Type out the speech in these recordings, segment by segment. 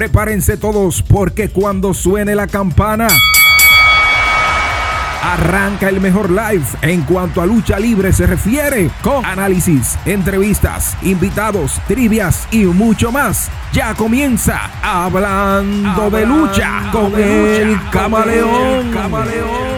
Prepárense todos porque cuando suene la campana... Arranca el mejor live en cuanto a lucha libre se refiere, con análisis, entrevistas, invitados, trivias y mucho más. Ya comienza Hablando, de lucha con, el camaleón.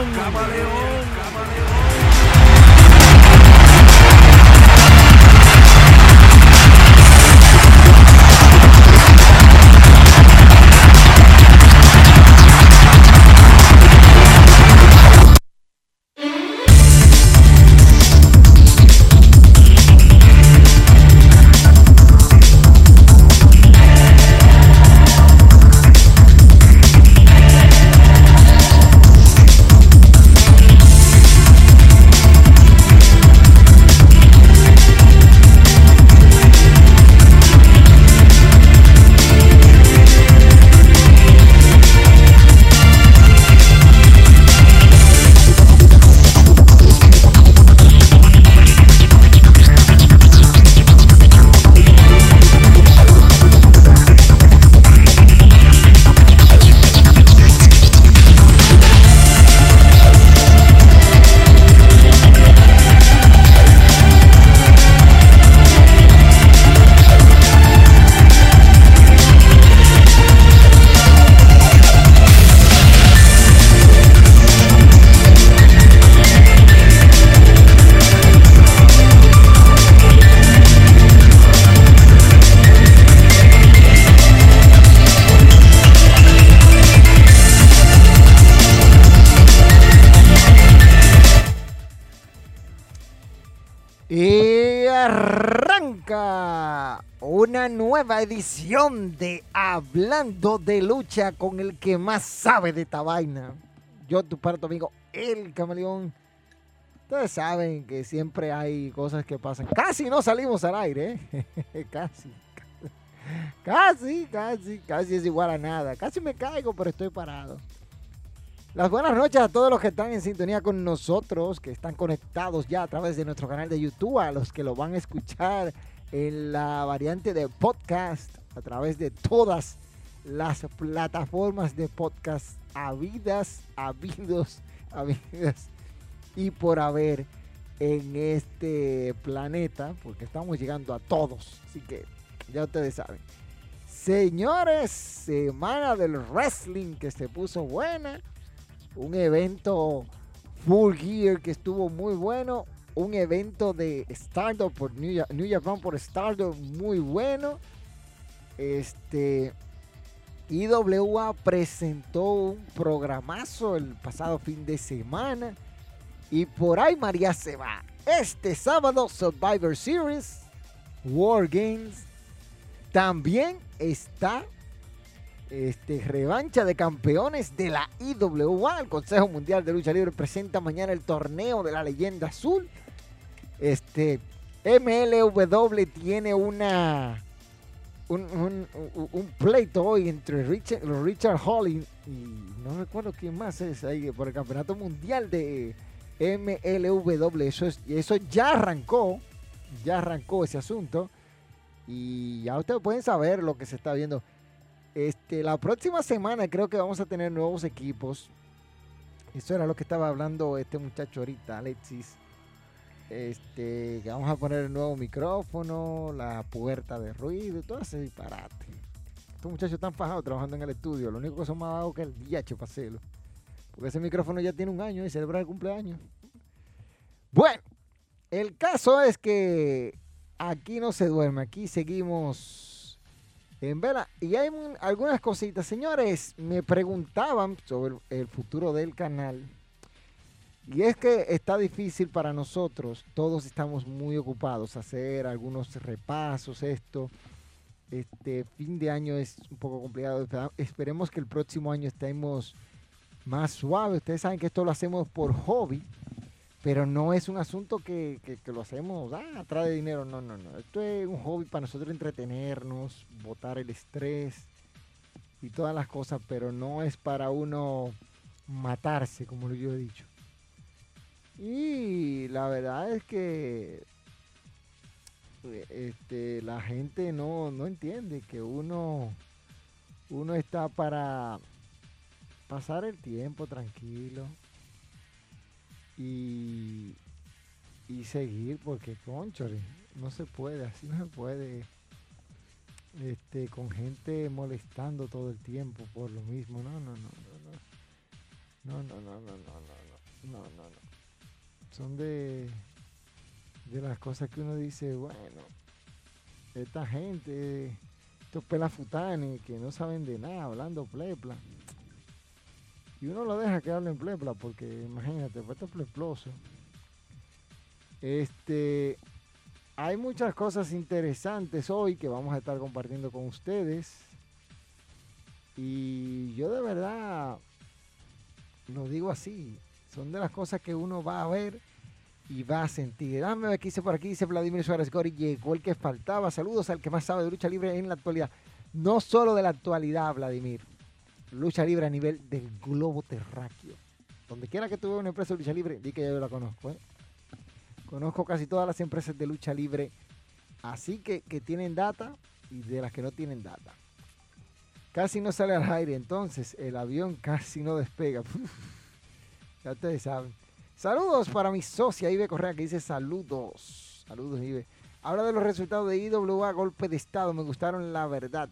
Edición de Hablando de Lucha con el que más sabe de esta vaina. Yo, tu parto amigo, el camaleón. Ustedes saben que siempre hay cosas que pasan. Casi no salimos al aire, ¿eh? casi. Casi, casi, casi es igual a nada. Casi me caigo, pero estoy parado. Las buenas noches a todos los que están en sintonía con nosotros, que están conectados ya a través de nuestro canal de YouTube, a los que lo van a escuchar en la variante de podcast a través de todas las plataformas de podcast habidas, habidos, habidas y por haber en este planeta, porque estamos llegando a todos, así que ya ustedes saben. Señores, semana del wrestling que se puso buena, un evento full gear que estuvo muy bueno, un evento de Stardom por New, New Japan por Stardom muy bueno. Este IWA presentó un programazo el pasado fin de semana. Y por ahí María se va. Este sábado Survivor Series, War Games. También está este, revancha de campeones de la IWA. El Consejo Mundial de Lucha Libre presenta mañana el torneo de la leyenda azul. Este, MLW tiene una un, pleito hoy entre Richard, Richard Hall y, no recuerdo quién más es ahí por el campeonato mundial de MLW. Eso, es, eso ya arrancó, ya arrancó ese asunto. Y ya ustedes pueden saber lo que se está viendo. Este, la próxima semana creo que vamos a tener nuevos equipos. Eso era lo que estaba hablando este muchacho ahorita, Alexis. Este, vamos a poner el nuevo micrófono, la puerta de ruido, todo ese disparate. Estos muchachos están fajados trabajando en el estudio. Lo único que son más bajos que el DH para hacerlo. Porque ese micrófono ya tiene un año y celebra el cumpleaños. Bueno, el caso es que aquí no se duerme, aquí seguimos en vela. Y hay algunas cositas. Señores, me preguntaban sobre el futuro del canal. Y es que está difícil para nosotros, todos estamos muy ocupados, hacer algunos repasos, esto. Este fin de año es un poco complicado. Esperemos que el próximo año estemos más suaves. Ustedes saben que esto lo hacemos por hobby, pero no es un asunto que, lo hacemos ah, atrás de dinero. No, no, no. Esto es un hobby para nosotros entretenernos, botar el estrés y todas las cosas, pero no es para uno matarse, como yo he dicho. Y la verdad es que este, la gente no, entiende que uno, uno está para pasar el tiempo tranquilo y, y seguir, porque conchore, no se puede, así no se puede. Este, con gente molestando todo el tiempo por lo mismo. No, no, no, no, no. No, no, no, no, no, no, no, no, no. Son de, de las cosas que uno dice, bueno, esta gente, estos pelafutanes que no saben de nada, hablando plepla. Y uno lo deja que hablen plepla, porque imagínate, fue esto pleploso. Este, hay muchas cosas interesantes hoy que vamos a estar compartiendo con ustedes. Y yo de verdad lo digo así, son de las cosas que uno va a ver y va a sentir. Dame ver qué dice por aquí, dice Vladimir Suárez Gori, llegó el que faltaba. Saludos al que más sabe de lucha libre en la actualidad. No solo de la actualidad, Vladimir. Lucha libre a nivel del globo terráqueo. Donde quiera que tuve una empresa de lucha libre, di que yo la conozco. ¿eh? Conozco casi todas las empresas de lucha libre. Así que, que tienen data y de las que no tienen data. Casi no sale al aire, entonces el avión casi no despega. ya ustedes saben. Saludos para mi socia Ibe Correa que dice saludos. Saludos Ibe. Habla de los resultados de IWA Golpe de Estado. Me gustaron la verdad.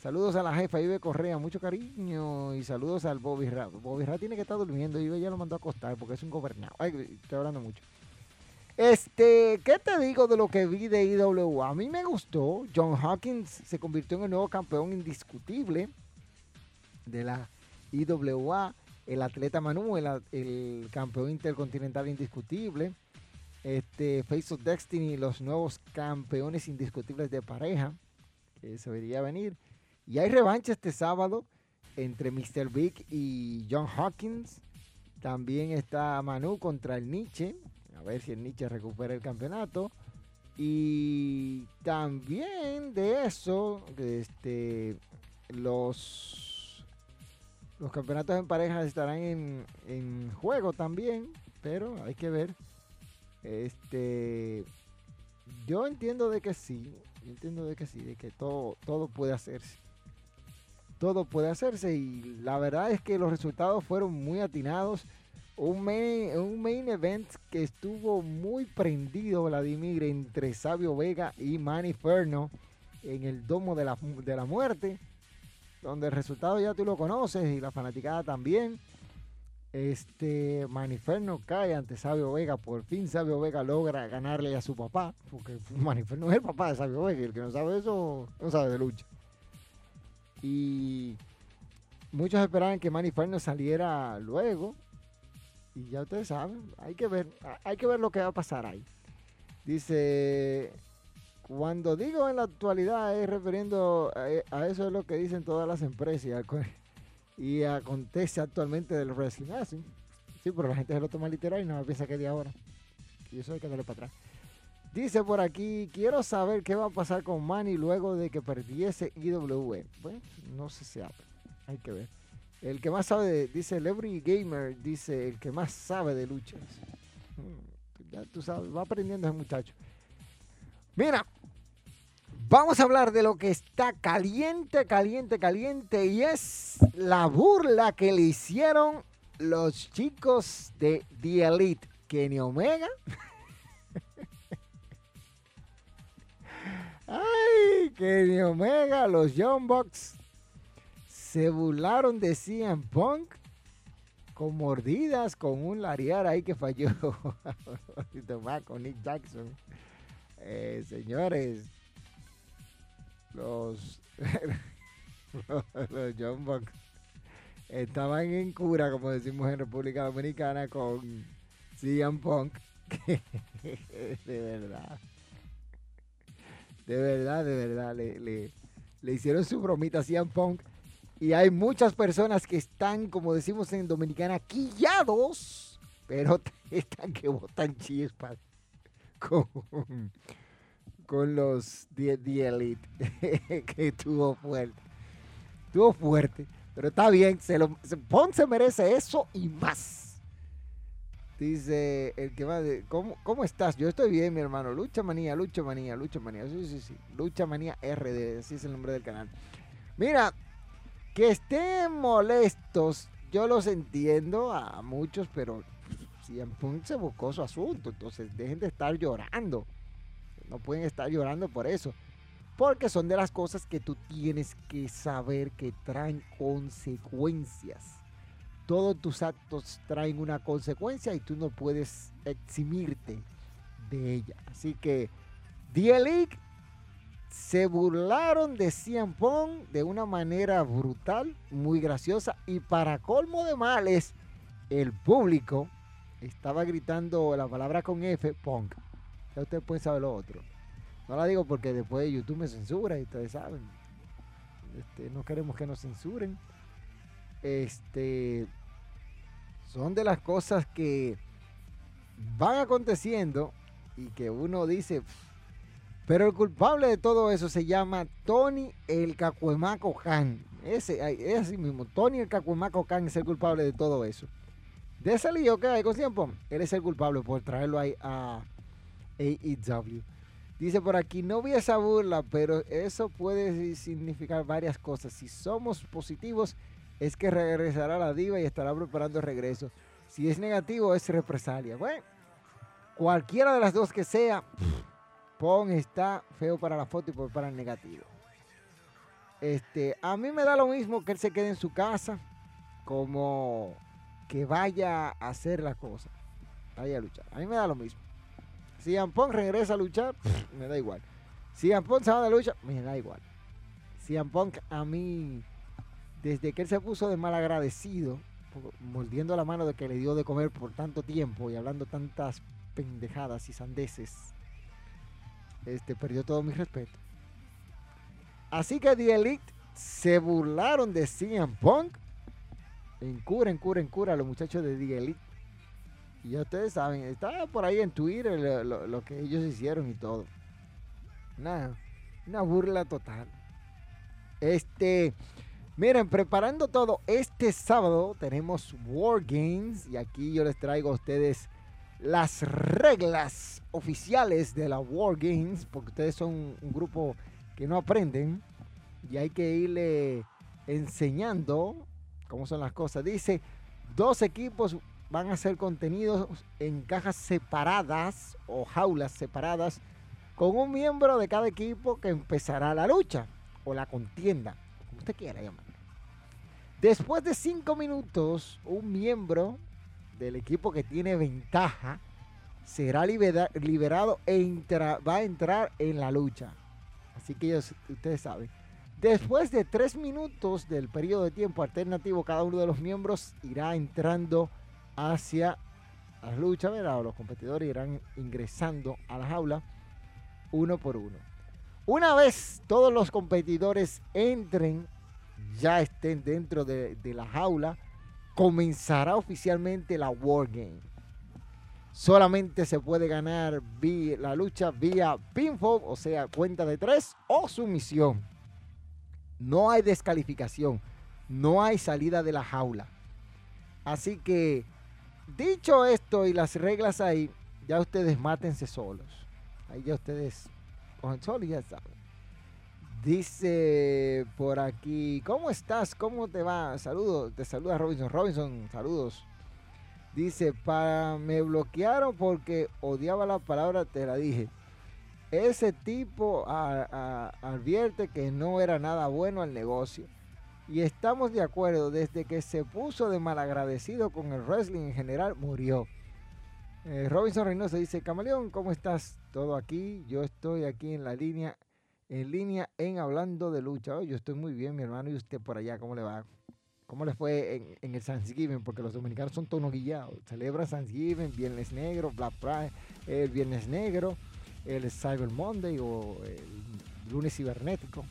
Saludos a la jefa Ibe Correa, mucho cariño. Y saludos al Bobby Rat. Bobby Rat tiene que estar durmiendo. Ibe ya lo mandó a acostar porque es un gobernado. Ay, estoy hablando mucho. Este, ¿qué te digo de lo que vi de IWA? A mí me gustó. John Hawkins se convirtió en el nuevo campeón indiscutible de la IWA. El atleta Manu, el, campeón intercontinental indiscutible. Este, Face of Destiny, los nuevos campeones indiscutibles de pareja. Que se vería venir. Y hay revancha este sábado entre Mr. Big y John Hawkins. También está Manu contra el Nietzsche a ver si el Nietzsche recupera el campeonato. Y también de eso, este, los, los campeonatos en parejas estarán en, juego también, pero hay que ver. Este, yo entiendo de que sí, entiendo de que sí, de que todo, todo puede hacerse. Todo puede hacerse y la verdad es que los resultados fueron muy atinados un main, event que estuvo muy prendido, Vladimir, entre Sabio Vega y Maniferno en el Domo de la, de la Muerte, donde el resultado ya tú lo conoces y la fanaticada también. Este Maniferno cae ante Sabio Vega. Por fin Sabio Vega logra ganarle a su papá. Porque Maniferno es el papá de Sabio Vega. El que no sabe eso no sabe de lucha. Y muchos esperaban que Maniferno saliera luego. Y ya ustedes saben, hay que ver, hay que ver lo que va a pasar ahí. Dice, cuando digo en la actualidad es refiriendo a, eso es lo que dicen todas las empresas y acontece actualmente del wrestling. Ah, sí. Sí, pero la gente se lo toma literal y no piensa que es de ahora. Y eso hay que darle para atrás. Dice por aquí, quiero saber qué va a pasar con Manny luego de que perdiese IWE. Bueno, no se sabe. Hay que ver. El que más sabe, de, dice el Every Gamer, dice el que más sabe de luchas. Hmm, ya tú sabes, va aprendiendo ese muchacho. Mira, vamos a hablar de lo que está caliente, caliente, caliente y es la burla que le hicieron los chicos de The Elite. Kenny Omega. Ay, Kenny Omega, los Young Bucks se burlaron de CM Punk con mordidas, con un lariar ahí que falló. con Nick Jackson. Eh, señores, los, los John Bucks estaban en cura, como decimos en República Dominicana, con CM Punk. de verdad. De verdad, de verdad. Le, le, hicieron su bromita a CM Punk y hay muchas personas que están, como decimos en Dominicana, quillados, pero están que botan chispas con, con los The, Elite, que estuvo fuerte. Estuvo fuerte, pero está bien, se lo, se merece eso y más. Dice el que va de. ¿cómo, ¿Cómo estás? Yo estoy bien, mi hermano. Lucha manía, lucha manía, lucha manía. Sí, sí, sí. Lucha manía RD, así es el nombre del canal. Mira, Que estén molestos, yo los entiendo a muchos, pero CM Punk se buscó su asunto, entonces dejen de estar llorando. No pueden estar llorando por eso. Porque son de las cosas que tú tienes que saber que traen consecuencias. Todos tus actos traen una consecuencia y tú no puedes eximirte de ella. Así que Elite se burlaron de CM Punk de una manera brutal, muy graciosa. Y para colmo de males, el público estaba gritando la palabra con F, Punk. Ya ustedes pueden saber lo otro. No la digo porque después YouTube me censura y ustedes saben. Este, no queremos que nos censuren. Este son de las cosas que van aconteciendo y que uno dice, pero el culpable de todo eso se llama Tony el Cacuemaco Khan. Ese, es así mismo, Tony el Cacuemaco Khan es el culpable de todo eso. De ese lío que hay con tiempo, él es el culpable por traerlo ahí a AEW. Dice por aquí, no vi esa burla, pero eso puede significar varias cosas. Si somos positivos, es que regresará la diva y estará preparando el regreso. Si es negativo, es represalia. Bueno, cualquiera de las dos que sea, Pon está feo para la foto y para el negativo. Este, a mí me da lo mismo que él se quede en su casa, como que vaya a hacer la cosa, vaya a luchar. A mí me da lo mismo. Si Ampón regresa a luchar, me da igual. Si Ampón se va de lucha, me da igual. Si Ampón a mí, desde que él se puso de mal agradecido, mordiendo la mano de que le dio de comer por tanto tiempo y hablando tantas pendejadas y sandeces, este, perdió todo mi respeto. Así que The Elite se burlaron de CM Punk. En cura, en cura, en cura, los muchachos de The Elite. Y ya ustedes saben, está por ahí en Twitter lo, que ellos hicieron y todo. Nada, una burla total. Este, miren, preparando todo, este sábado tenemos War Games y aquí yo les traigo a ustedes las reglas oficiales de la War Games, porque ustedes son un grupo que no aprenden y hay que irle enseñando cómo son las cosas. Dice, dos equipos van a ser contenidos en cajas separadas o jaulas separadas con un miembro de cada equipo que empezará la lucha o la contienda, como usted quiera llamarlo. Después de cinco minutos, un miembro del equipo que tiene ventaja será liberado e va a entrar en la lucha. Así que ustedes saben. Después de tres minutos del periodo de tiempo alternativo, cada uno de los miembros irá entrando hacia la lucha, ¿verdad? Los competidores irán ingresando a la jaula uno por uno. Una vez todos los competidores entren, ya estén dentro de la jaula, comenzará oficialmente la War Game. Solamente se puede ganar la lucha vía pinfall, o sea, cuenta de tres o sumisión. No hay descalificación, no hay salida de la jaula. Así que, dicho esto y las reglas ahí, ya ustedes mátense solos. Ahí ya ustedes cogen solos y ya saben. Dice por aquí, ¿cómo estás? ¿Cómo te va? Saludos, te saluda Robinson. Robinson, saludos. Dice, para, me bloquearon porque odiaba la palabra, te la dije. Ese tipo advierte que no era nada bueno al negocio. Y estamos de acuerdo, desde que se puso de malagradecido con el wrestling en general, murió. Eh, Robinson Reynoso dice, Camaleón, ¿cómo estás? Todo aquí, yo estoy aquí en la línea en línea en Hablando de Lucha. yo estoy muy bien, mi hermano, y usted por allá, ¿cómo le va? ¿Cómo le fue en, el Thanksgiving? Porque los dominicanos son tono guillados. Celebra Thanksgiving, Viernes Negro, Black Friday, el Viernes Negro, el Cyber Monday o el lunes cibernético.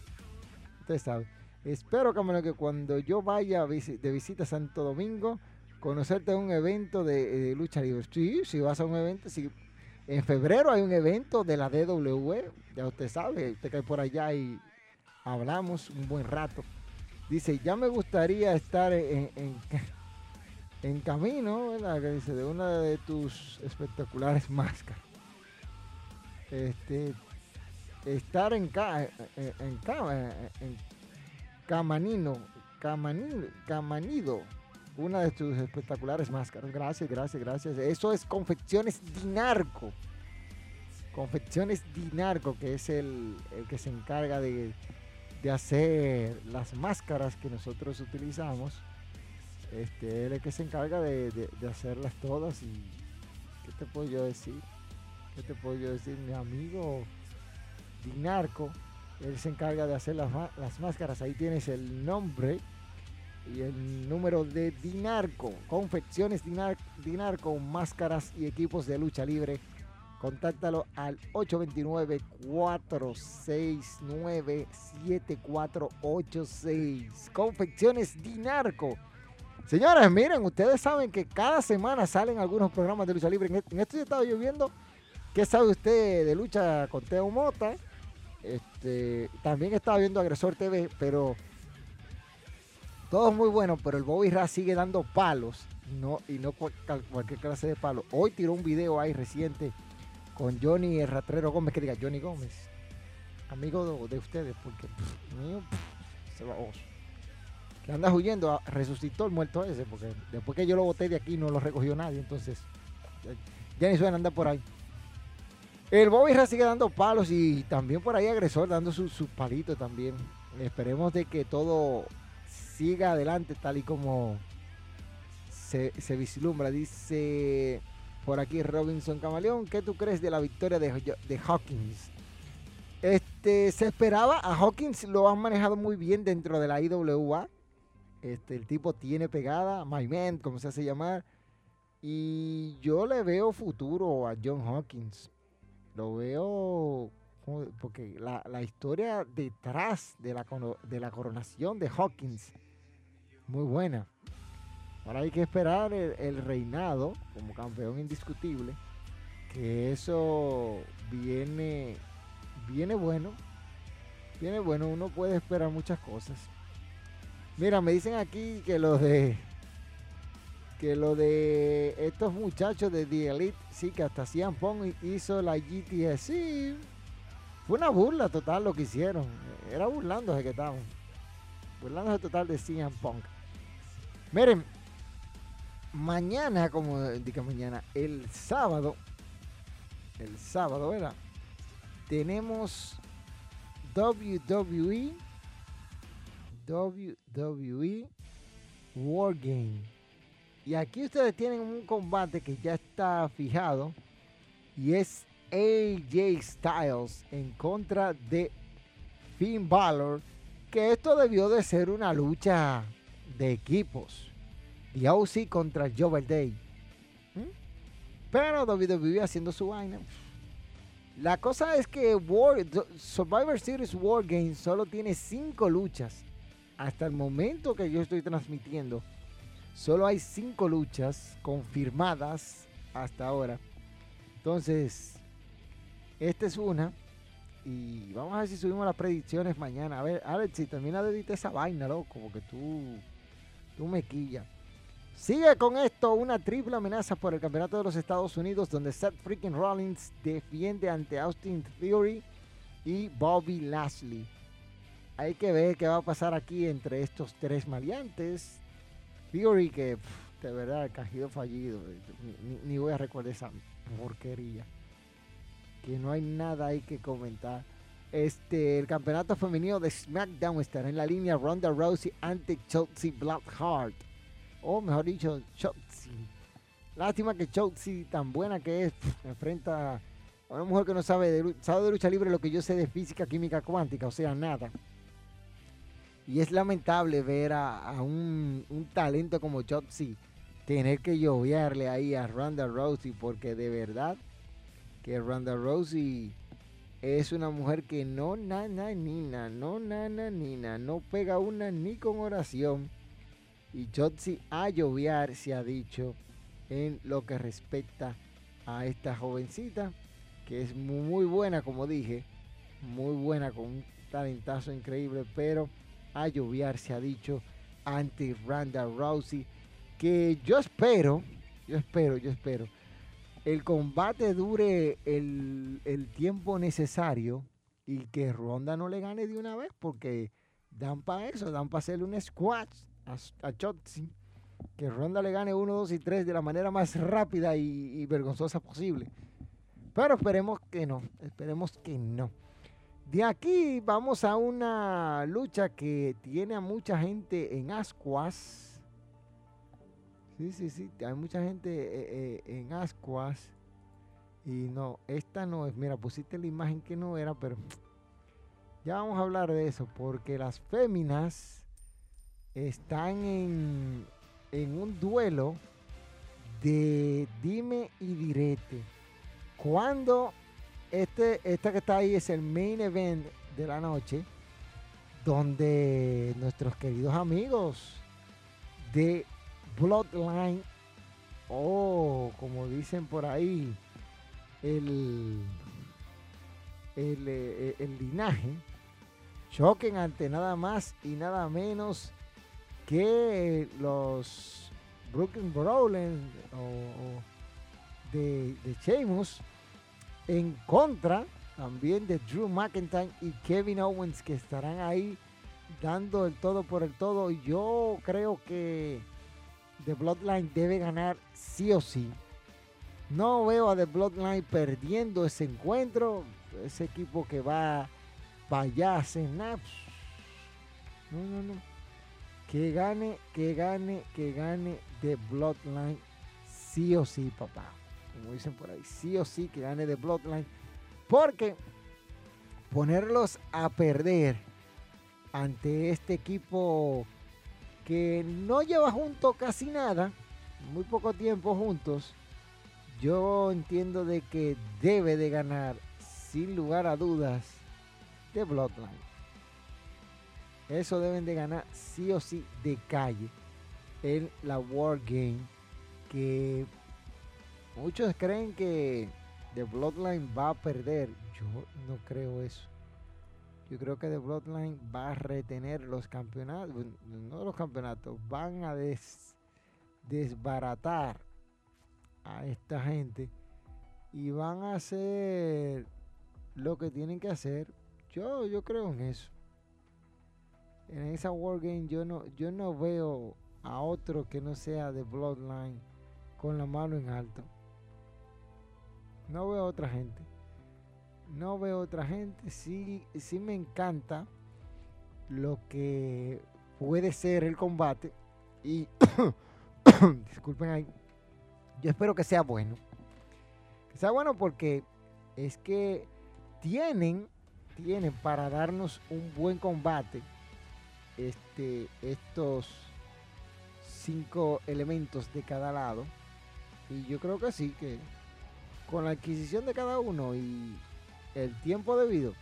Usted sabe. Espero, que cuando yo vaya de visita a Santo Domingo, conocerte en un evento de, lucha libre. Sí, si vas a un evento, si en febrero hay un evento de la DW, ya usted sabe, usted cae por allá y hablamos un buen rato. Dice, ya me gustaría estar en, en, camino, ¿verdad? Que dice, de una de tus espectaculares máscaras. Este, estar en, en, en, Camanino, Camanido, una de tus espectaculares máscaras. Gracias, gracias, gracias. Eso es Confecciones Dinarco. Confecciones Dinarco, que es el, que se encarga de, hacer las máscaras que nosotros utilizamos. Este, él es el que se encarga de, de hacerlas todas y ¿qué te puedo yo decir? ¿Qué te puedo yo decir? Mi amigo Dinarco, él se encarga de hacer las, las máscaras. Ahí tienes el nombre y el número de Dinarco. Confecciones Dinarco, máscaras y equipos de lucha libre. Contáctalo al 829-469-7486. Confecciones Dinarco. Señores, miren, ustedes saben que cada semana salen algunos programas de lucha libre. En e-, esto ya estaba lloviendo ¿Qué sabe usted de lucha con Teo Mota? Este, también estaba viendo Agresor TV, pero todo es muy bueno, pero el Bobby Ra sigue dando palos no, y no cualquier clase de palo. Hoy tiró un video ahí reciente con Johnny el Ratrero Gómez, que diga Johnny Gómez, amigo de, ustedes, porque mío, se va oso. Que andas huyendo, resucitó el muerto ese, porque después que yo lo boté de aquí no lo recogió nadie, entonces ya suena andar por ahí. El Bobby Ra sigue dando palos y también por ahí agresor dando sus su palitos también. Esperemos de que todo siga adelante tal y como se, vislumbra. Dice por aquí Robinson Camaleón, ¿qué tú crees de la victoria de, Hawkins? Este, se esperaba, a Hawkins lo han manejado muy bien dentro de la IWA. Este, el tipo tiene pegada, My Man, como se hace llamar. Y yo le veo futuro a John Hawkins lo veo porque la, historia detrás de la, de la coronación de Hawkins, muy buena. Ahora hay que esperar el, reinado como campeón indiscutible, que eso viene, viene bueno, viene bueno, uno puede esperar muchas cosas. Mira, me dicen aquí que los de que lo de estos muchachos de The Elite, sí, que hasta CM Pong hizo la GTS, sí, fue una burla total lo que hicieron. Era burlándose que estaban. Burlándose total de CM Punk. Miren, mañana, como indica mañana, el sábado, el sábado, ¿verdad? Tenemos WWE, WWE Wargame y aquí ustedes tienen un combate que ya está fijado. Y es AJ Styles en contra de Finn Balor. Que esto debió de ser una lucha de equipos. The OC contra Joe Day. ¿Mm? Pero WWE haciendo su vaina. La cosa es que Survivor Series War Games solo tiene 5 luchas. Hasta el momento que yo estoy transmitiendo. Solo hay cinco luchas confirmadas hasta ahora. Entonces, esta es una. Y vamos a ver si subimos las predicciones mañana. A ver, Alex, si termina de editar esa vaina, loco, como que tú, tú me quilla. Sigue con esto una triple amenaza por el campeonato de los Estados Unidos, donde Seth freaking Rollins defiende ante Austin Theory y Bobby Lashley. Hay que ver qué va a pasar aquí entre estos tres maleantes. Theory que de verdad cajido fallido. Ni, voy a recordar esa porquería. Que no hay nada ahí que comentar. Este, el campeonato femenino de SmackDown estará en la línea Ronda Rousey ante Chelsea Blackheart. O mejor dicho, Chelsea. Lástima que Chelsea, tan buena que es, enfrenta a una mujer que no sabe de, sabe de lucha libre lo que yo sé de física, química cuántica, o sea, nada. Y es lamentable ver a, un, talento como Chotzi tener que lloviarle ahí a Ronda Rousey porque de verdad que Ronda Rousey es una mujer que no nana nina, no nana nina, no pega una ni con oración. Y Chotzi a lloviar se ha dicho en lo que respecta a esta jovencita que es muy buena como dije, muy buena con un talentazo increíble, pero a lloviar, se ha dicho, ante Randa Rousey. Que yo espero, yo espero, yo espero, el combate dure el, tiempo necesario y que Ronda no le gane de una vez, porque dan para eso, dan para hacerle un squash a, Chotzi. Que Ronda le gane 1, 2 y 3 de la manera más rápida y, y vergonzosa posible. Pero esperemos que no, esperemos que no. De aquí vamos a una lucha que tiene a mucha gente en ascuas. Sí, sí, sí, hay mucha gente eh, eh, en ascuas. Y no, esta no es. Mira, pusiste la imagen que no era, pero ya vamos a hablar de eso. Porque las féminas están en, en un duelo de dime y direte. Cuando este, esta que está ahí es el main event de la noche, donde nuestros queridos amigos de Bloodline, o como dicen por ahí, el, el, eh, el linaje, choquen ante nada más y nada menos que los Brooklyn Brawlers o, de, de Sheamus en contra también de Drew McIntyre y Kevin Owens que estarán ahí dando el todo por el todo. Yo creo que The Bloodline debe ganar sí o sí. No veo a The Bloodline perdiendo ese encuentro. Ese equipo que va para allá a cenar. No, no, no. Que gane, que gane, que gane The Bloodline sí o sí, papá como dicen por ahí, sí o sí que gane de Bloodline. Porque ponerlos a perder ante este equipo que no lleva junto casi nada, muy poco tiempo juntos, yo entiendo de que debe de ganar sin lugar a dudas de Bloodline. Eso deben de ganar sí o sí de calle en la War Game que Muchos creen que The Bloodline va a perder. Yo no creo eso. Yo creo que The Bloodline va a retener los campeonatos. No los campeonatos. Van a desbaratar a esta gente. Y van a hacer lo que tienen que hacer. Yo, yo creo en eso. En esa Wargame yo no, yo no veo a otro que no sea The Bloodline con la mano en alto. No veo otra gente. No veo otra gente. Sí, sí me encanta lo que puede ser el combate. Y disculpen ahí. Yo espero que sea bueno. Que sea bueno porque es que tienen, tienen para darnos un buen combate. Este, estos cinco elementos de cada lado. Y yo creo que sí, que con la adquisición de cada uno y el tiempo debido,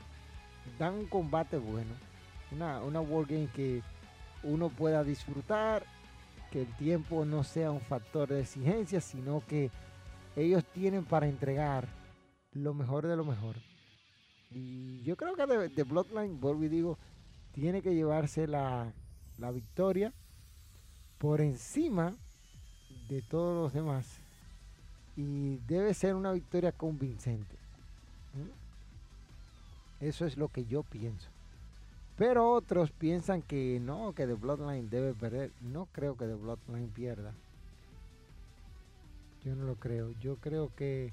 dan un combate bueno. Una, una Wargame que uno pueda disfrutar, que el tiempo no sea un factor de exigencia, sino que ellos tienen para entregar lo mejor de lo mejor. Y yo creo que de, Bloodline, vuelvo y digo, tiene que llevarse la, la victoria por encima de todos los demás y debe ser una victoria convincente. Eso es lo que yo pienso. Pero otros piensan que no, que The Bloodline debe perder. No creo que The Bloodline pierda. Yo no lo creo. Yo creo que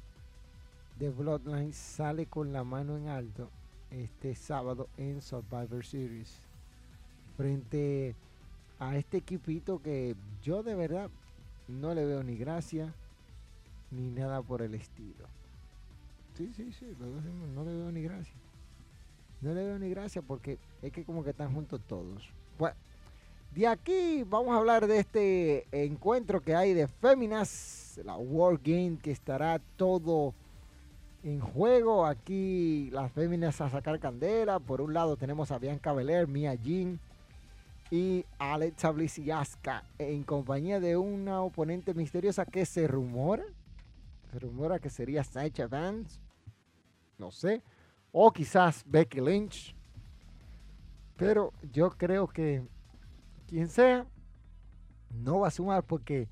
The Bloodline sale con la mano en alto este sábado en Survivor Series. Frente a este equipito que yo de verdad no le veo ni gracia ni nada por el estilo. Sí, sí, sí, no le veo ni gracia. No le veo ni gracia porque es que como que están juntos todos. Bueno, de aquí vamos a hablar de este encuentro que hay de Féminas, la World Game que estará todo en juego. Aquí las Féminas a sacar candela. Por un lado tenemos a Bianca Belair, Mia Jean y Alexa Bliss y en compañía de una oponente misteriosa que se rumora se rumora que sería Sasha Vance. No sé. O quizás Becky Lynch. Pero yo creo que quien sea no va a sumar porque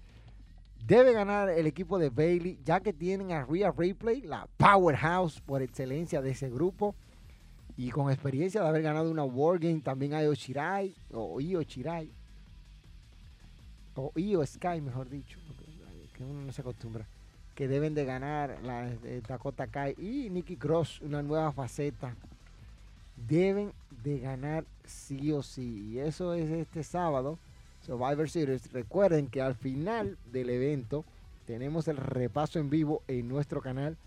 debe ganar el equipo de Bailey, ya que tienen a Rhea Ripley, la powerhouse por excelencia de ese grupo. Y con experiencia de haber ganado una Wargame, también hay Oshirai, o Io Chirai, o Io Sky, mejor dicho, que uno no se acostumbra, que deben de ganar la Dakota Kai y Nikki Cross, una nueva faceta. Deben de ganar sí o sí. Y eso es este sábado, Survivor Series. Recuerden que al final del evento tenemos el repaso en vivo en nuestro canal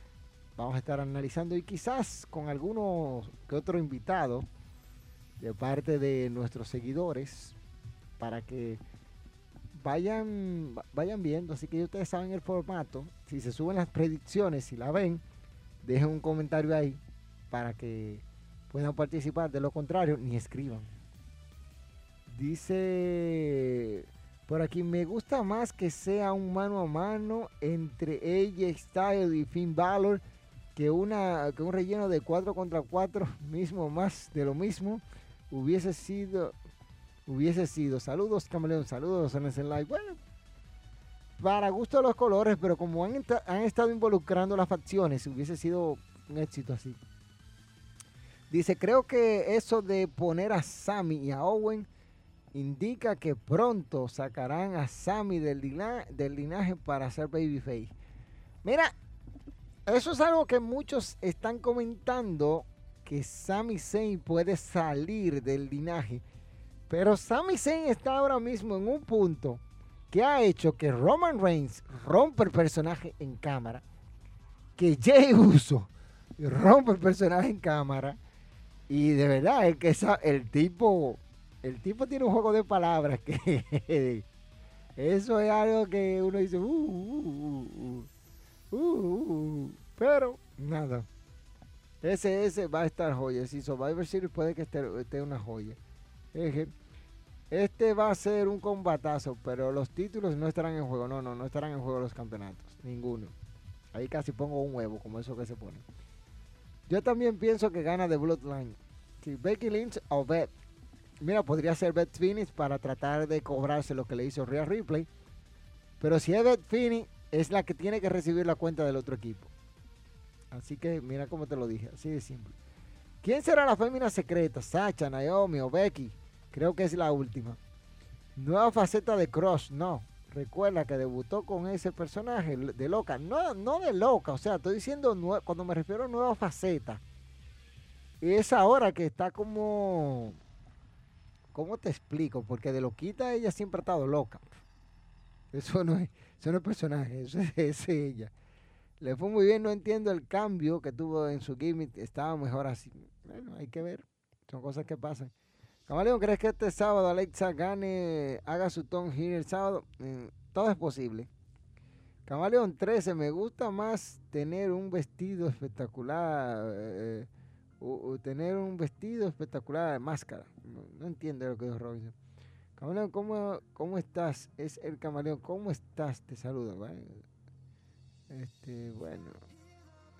vamos a estar analizando y quizás con alguno que otro invitado de parte de nuestros seguidores para que vayan vayan viendo así que ustedes saben el formato. Si se suben las predicciones si la ven dejen un comentario ahí para que puedan participar. De lo contrario ni escriban. Dice por aquí me gusta más que sea un mano a mano entre AJ Styles y Finn Balor que, una, que un relleno de 4 contra 4, mismo más de lo mismo, hubiese sido, hubiese sido. Saludos, camaleón, saludos en ese live. Bueno, para gusto de los colores, pero como han, han estado involucrando las facciones, hubiese sido un éxito así. Dice, creo que eso de poner a Sammy y a Owen indica que pronto sacarán a Sammy del, del linaje para hacer babyface. Mira, eso es algo que muchos están comentando que Sami Zayn puede salir del linaje. Pero Sami Zayn está ahora mismo en un punto que ha hecho que Roman Reigns rompa el personaje en cámara. Que Jey Uso rompa el personaje en cámara. Y de verdad, es que el tipo, el tipo tiene un juego de palabras que eso es algo que uno dice, uh, uh, uh, Uh, pero nada. Ese, ese va a estar joya. Si Survivor Series puede que esté, una joya. Este va a ser un combatazo, pero los títulos no estarán en juego. No, no, no estarán en juego los campeonatos. Ninguno. Ahí casi pongo un huevo, como eso que se pone. Yo también pienso que gana de Bloodline. Si Becky Lynch o Beth. Mira, podría ser Beth Phoenix para tratar de cobrarse lo que le hizo Rhea Ripley. Pero si es Beth Phoenix, es la que tiene que recibir la cuenta del otro equipo. Así que mira cómo te lo dije, así de simple. ¿Quién será la fémina secreta? Sacha, Naomi o Becky. Creo que es la última. Nueva faceta de Cross, no. Recuerda que debutó con ese personaje de loca. No, no de loca, o sea, estoy diciendo cuando me refiero a nueva faceta. Es ahora que está como... ¿Cómo te explico? Porque de loquita ella siempre ha estado loca. Eso no es, eso no es personaje, eso es, ella. Le fue muy bien, no entiendo el cambio que tuvo en su gimmick, estaba mejor así. Bueno, hay que ver, son cosas que pasan. Camaleón, ¿crees que este sábado Alexa gane, haga su ton here el sábado? Mm, todo es posible. Camaleón 13, me gusta más tener un vestido espectacular, eh, o, tener un vestido espectacular de máscara. No, entiendo lo que dijo Robinson. Camaleón, ¿cómo, ¿cómo estás? Es el camaleón, ¿cómo estás? Te saludo. Este, bueno,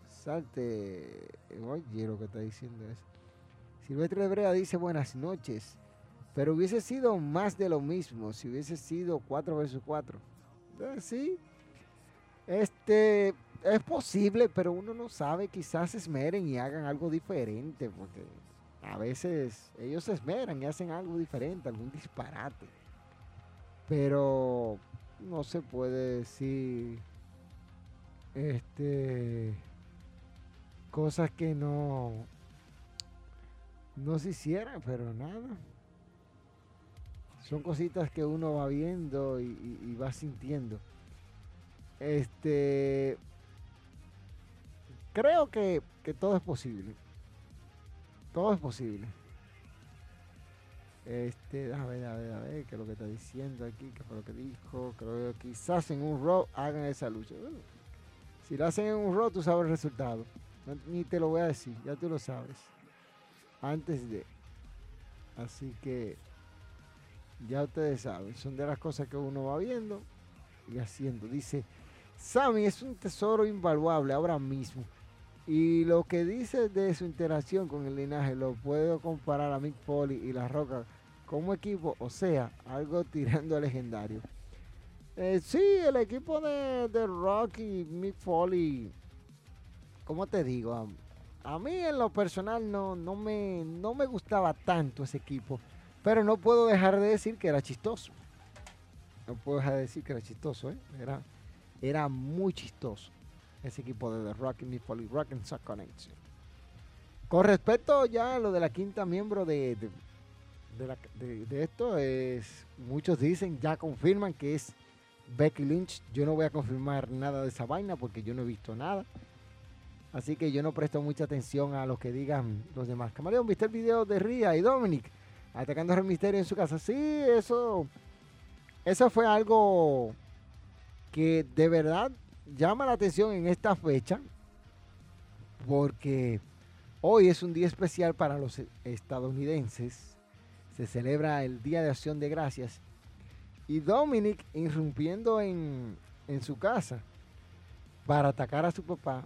salte. Oye, lo que está diciendo es. Silvestre Brea dice buenas noches. Pero hubiese sido más de lo mismo si hubiese sido 4 versus 4. Eh, sí. Este, es posible, pero uno no sabe. Quizás se esmeren y hagan algo diferente. Porque a veces ellos se esmeran y hacen algo diferente, algún disparate. Pero no se puede decir este cosas que no no se hicieran, pero nada. Son cositas que uno va viendo y, y va sintiendo. Este creo que, que todo es posible. Todo es posible. Este, a ver, a ver, a ver, qué es lo que está diciendo aquí, qué fue lo que dijo. Creo que quizás en un row hagan esa lucha. si lo hacen en un row, tú sabes el resultado. ni te lo voy a decir, ya tú lo sabes. Antes de. Así que ya ustedes saben, son de las cosas que uno va viendo y haciendo. Dice, Sammy es un tesoro invaluable ahora mismo. Y lo que dice de su interacción con el linaje lo puedo comparar a Mick Foley y La Roca como equipo, o sea, algo tirando a legendario. Eh, sí, el equipo de, de Rock y Mick Foley, ¿cómo te digo? A mí en lo personal no, no, me, no me gustaba tanto ese equipo, pero no puedo dejar de decir que era chistoso. No puedo dejar de decir que era chistoso, ¿eh? Era, era muy chistoso ese equipo de The Rock and Foley Rock and Sock Connection. Con respecto ya a lo de la quinta miembro de, de, esto, es, muchos dicen, ya confirman que es Becky Lynch. Yo no voy a confirmar nada de esa vaina porque yo no he visto nada. Así que yo no presto mucha atención a lo que digan los demás. Camaleón, ¿viste el video de Ria y Dominic atacando a Rey Misterio en su casa? Sí, eso, eso fue algo que de verdad llama la atención en esta fecha porque hoy es un día especial para los estadounidenses. Se celebra el Día de Acción de Gracias. Y Dominic irrumpiendo en, en su casa para atacar a su papá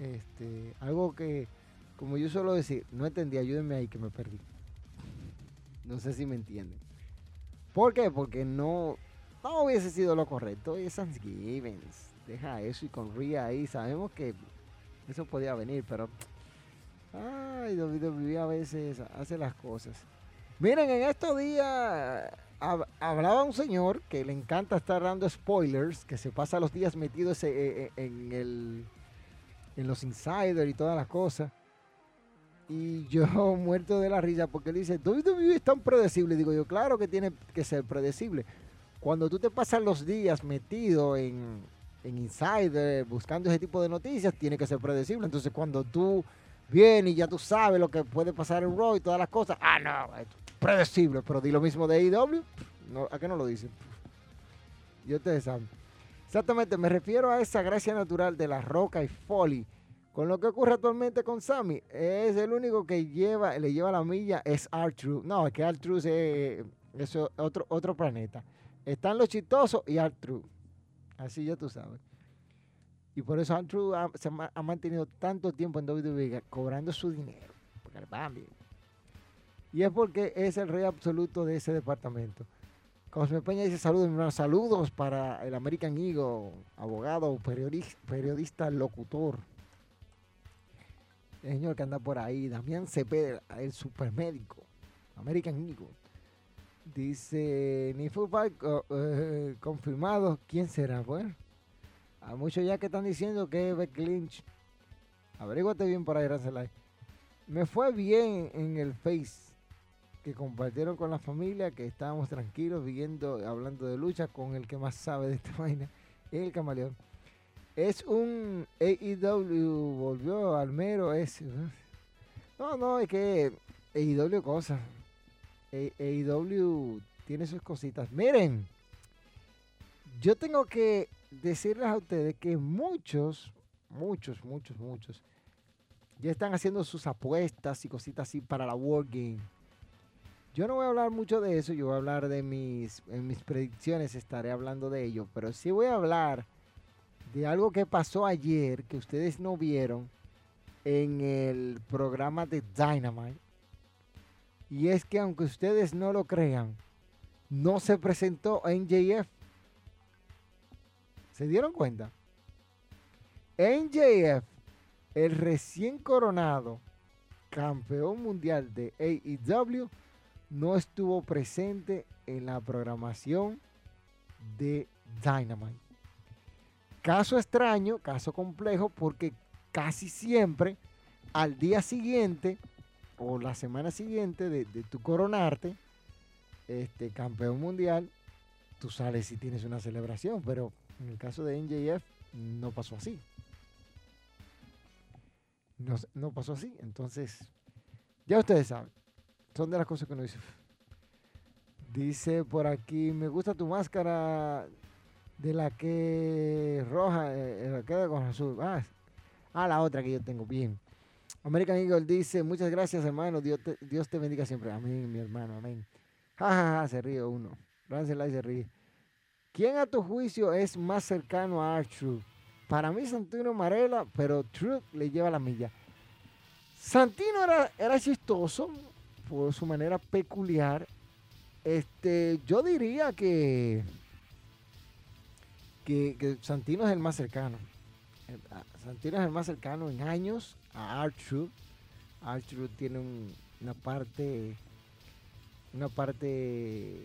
este, algo que, como yo suelo decir, no entendí, ayúdenme ahí que me perdí. No sé si me entienden. ¿Por qué? Porque no, no hubiese sido lo correcto. Es Thanksgiving. Deja eso y con Ria ahí. Sabemos que eso podía venir, pero. Ay, WWE a veces hace las cosas. Miren, en estos días hablaba un señor que le encanta estar dando spoilers, que se pasa los días metidos eh, eh, en el en los insiders y todas las cosas. Y yo muerto de la risa porque él dice, WWE es tan predecible. Digo yo, claro que tiene que ser predecible. Cuando tú te pasas los días metido en, en insider, buscando ese tipo de noticias, tiene que ser predecible. Entonces cuando tú vienes y ya tú sabes lo que puede pasar en Raw y todas las cosas, ah, no, es predecible. Pero di lo mismo de AEW, no, ¿a qué no lo dicen? Yo te saben. Exactamente, me refiero a esa gracia natural de la roca y Foley. Con lo que ocurre actualmente con Sammy, es el único que lleva, le lleva la milla, es R-Truth. No, es que R-Truth es, otro, otro planeta. Están los chistosos y R-Truth. Así ya tú sabes. Y por eso R-Truth se ha, mantenido tanto tiempo en WWE cobrando su dinero. Porque Y es porque es el rey absoluto de ese departamento. Cosme Peña dice saludos, saludos para el American Eagle, abogado, periodista, locutor. El señor que anda por ahí, Damián Cepeda, el supermédico, American Eagle. Dice, ni fútbol eh, confirmado, ¿quién será? Bueno, hay muchos ya que están diciendo que es Beck Lynch. Averíguate bien por ahí, Rancelay. Me fue bien en el Face que compartieron con la familia, que estábamos tranquilos viendo, hablando de lucha con el que más sabe de esta vaina, el camaleón. Es un AEW, volvió al mero ese. No, no, es que AEW cosas. AEW tiene sus cositas. Miren, yo tengo que decirles a ustedes que muchos, muchos, muchos, muchos, ya están haciendo sus apuestas y cositas así para la War Game yo no voy a hablar mucho de eso, yo voy a hablar de mis, en mis predicciones, estaré hablando de ello, pero sí voy a hablar de algo que pasó ayer que ustedes no vieron en el programa de Dynamite. Y es que aunque ustedes no lo crean, no se presentó NJF. ¿Se dieron cuenta? NJF, el recién coronado campeón mundial de AEW, no estuvo presente en la programación de Dynamite. Caso extraño, caso complejo, porque casi siempre al día siguiente o la semana siguiente de, tu coronarte, este campeón mundial, tú sales y tienes una celebración, pero en el caso de NJF no pasó así. No, no pasó así, entonces ya ustedes saben. Son de las cosas que uno dice. Dice por aquí, me gusta tu máscara de la que roja, eh, la que con azul. Ah, ah, la otra que yo tengo, bien. American Eagle dice, muchas gracias hermano, Dios te, Dios te bendiga siempre. Amén, mi hermano, amén. Ja, se ríe uno. y se ríe. ¿Quién a tu juicio es más cercano a R-Truth? Para mí Santino Marela, pero Truth le lleva la milla. Santino era, era chistoso, por su manera peculiar. Este, yo diría que, que, Santino es el más cercano. Ah, Santino es el más cercano en años a Arthur. Arthur tiene una parte, una parte,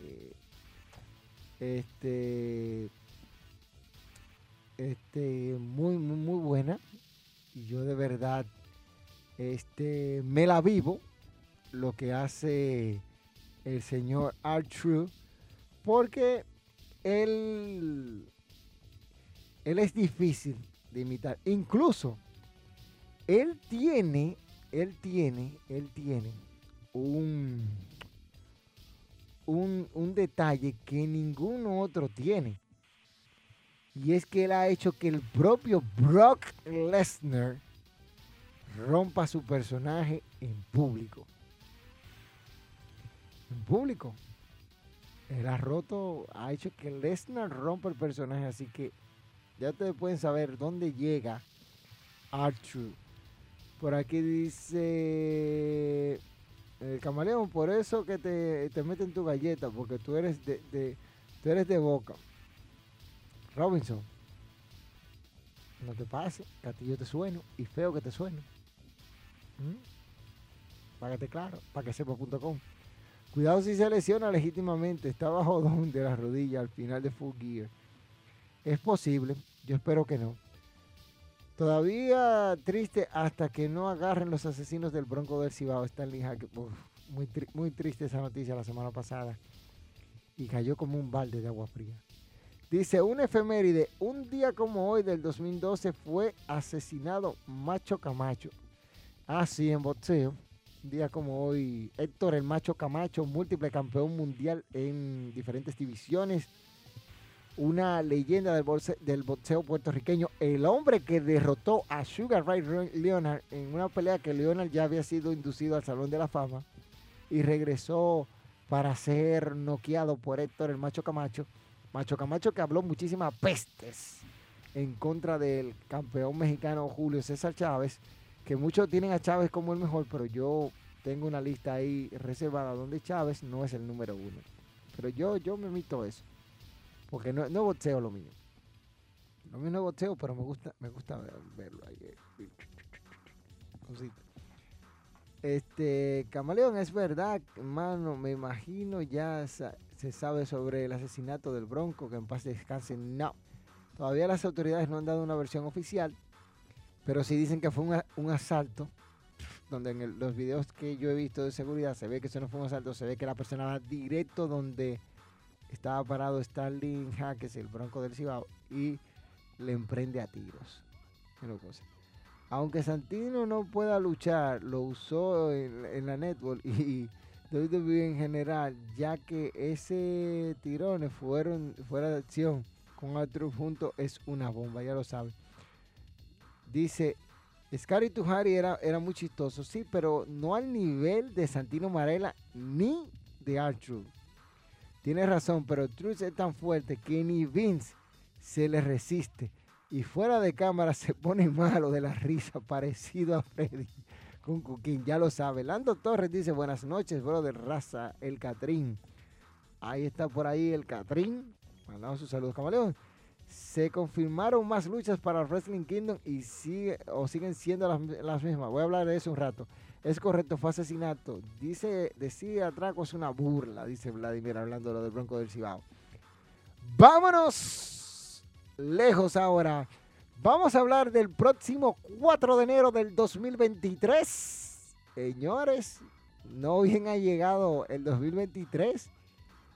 este, este, muy, muy, muy buena. Y yo de verdad, este, me la vivo lo que hace el señor Arthur, porque él, él es difícil de imitar. Incluso, él tiene, él tiene, él tiene un, un, un detalle que ningún otro tiene. Y es que él ha hecho que el propio Brock Lesnar rompa su personaje en público. Público. Él ha roto, ha hecho que Lesnar rompa el personaje. Así que ya ustedes pueden saber dónde llega Arthur. Por aquí dice el camaleón, por eso que te, te meten tu galleta, porque tú eres de, de, tú eres de boca. Robinson, no te pase, que te sueno y feo que te sueno. ¿Mm? Págate claro, para que sepa.com. Cuidado si se lesiona legítimamente, está bajo de la rodilla al final de Full Gear. Es posible, yo espero que no. Todavía triste hasta que no agarren los asesinos del Bronco del Cibao. Stanley Hackett. muy, muy triste esa noticia la semana pasada. Y cayó como un balde de agua fría. Dice, un efeméride, un día como hoy del 2012 fue asesinado Macho Camacho. Así ah, en boxeo. Día como hoy, Héctor el Macho Camacho, múltiple campeón mundial en diferentes divisiones una leyenda del boxeo, puertorriqueño, el hombre que derrotó a Sugar Ray Leonard en una pelea que Leonard ya había sido inducido al Salón de la Fama y regresó para ser noqueado por Héctor el Macho Camacho. Macho Camacho que habló muchísimas pestes en contra del campeón mexicano Julio César Chávez, que muchos tienen a Chávez como el mejor, pero yo tengo una lista ahí reservada donde Chávez no es el número uno. Pero yo, yo me mito eso. Porque no, no boxeo lo mío. Lo mío no boxeo, pero me gusta, me gusta verlo ahí. Eh. Este, Camaleón, es verdad, hermano, me imagino ya se sabe sobre el asesinato del Bronco, que en paz descanse. No, todavía las autoridades no han dado una versión oficial, pero sí dicen que fue un, asalto, donde en los videos que yo he visto de seguridad se ve que eso no fue un asalto, se ve que la persona va directo donde estaba parado Starling Jaques, el bronco del Cibao, y le emprende a tiros. Aunque Santino no pueda luchar, lo usó en, la network y WWE en general, ya que ese tirones fueron fuera de acción con otro junto es una bomba, ya lo sabe. Dice, Scary Tujari era, era muy chistoso, sí, pero no al nivel de Santino Marella ni de Arthur. Tiene razón, pero Truth es tan fuerte que ni Vince se le resiste. Y fuera de cámara se pone malo de la risa, parecido a Freddy con Cuquín. Ya lo sabe. Lando Torres dice: Buenas noches, bro de raza, el Catrín. Ahí está por ahí el Catrín. Mandamos sus saludos, camaleón. Se confirmaron más luchas para Wrestling Kingdom y sigue, o siguen siendo las, mismas. Voy a hablar de eso un rato. Es correcto, fue asesinato. Dice, decide atraco es una burla, dice Vladimir hablando de lo del Bronco del Cibao. Vámonos lejos ahora. Vamos a hablar del próximo 4 de enero del 2023. Señores, no bien ha llegado el 2023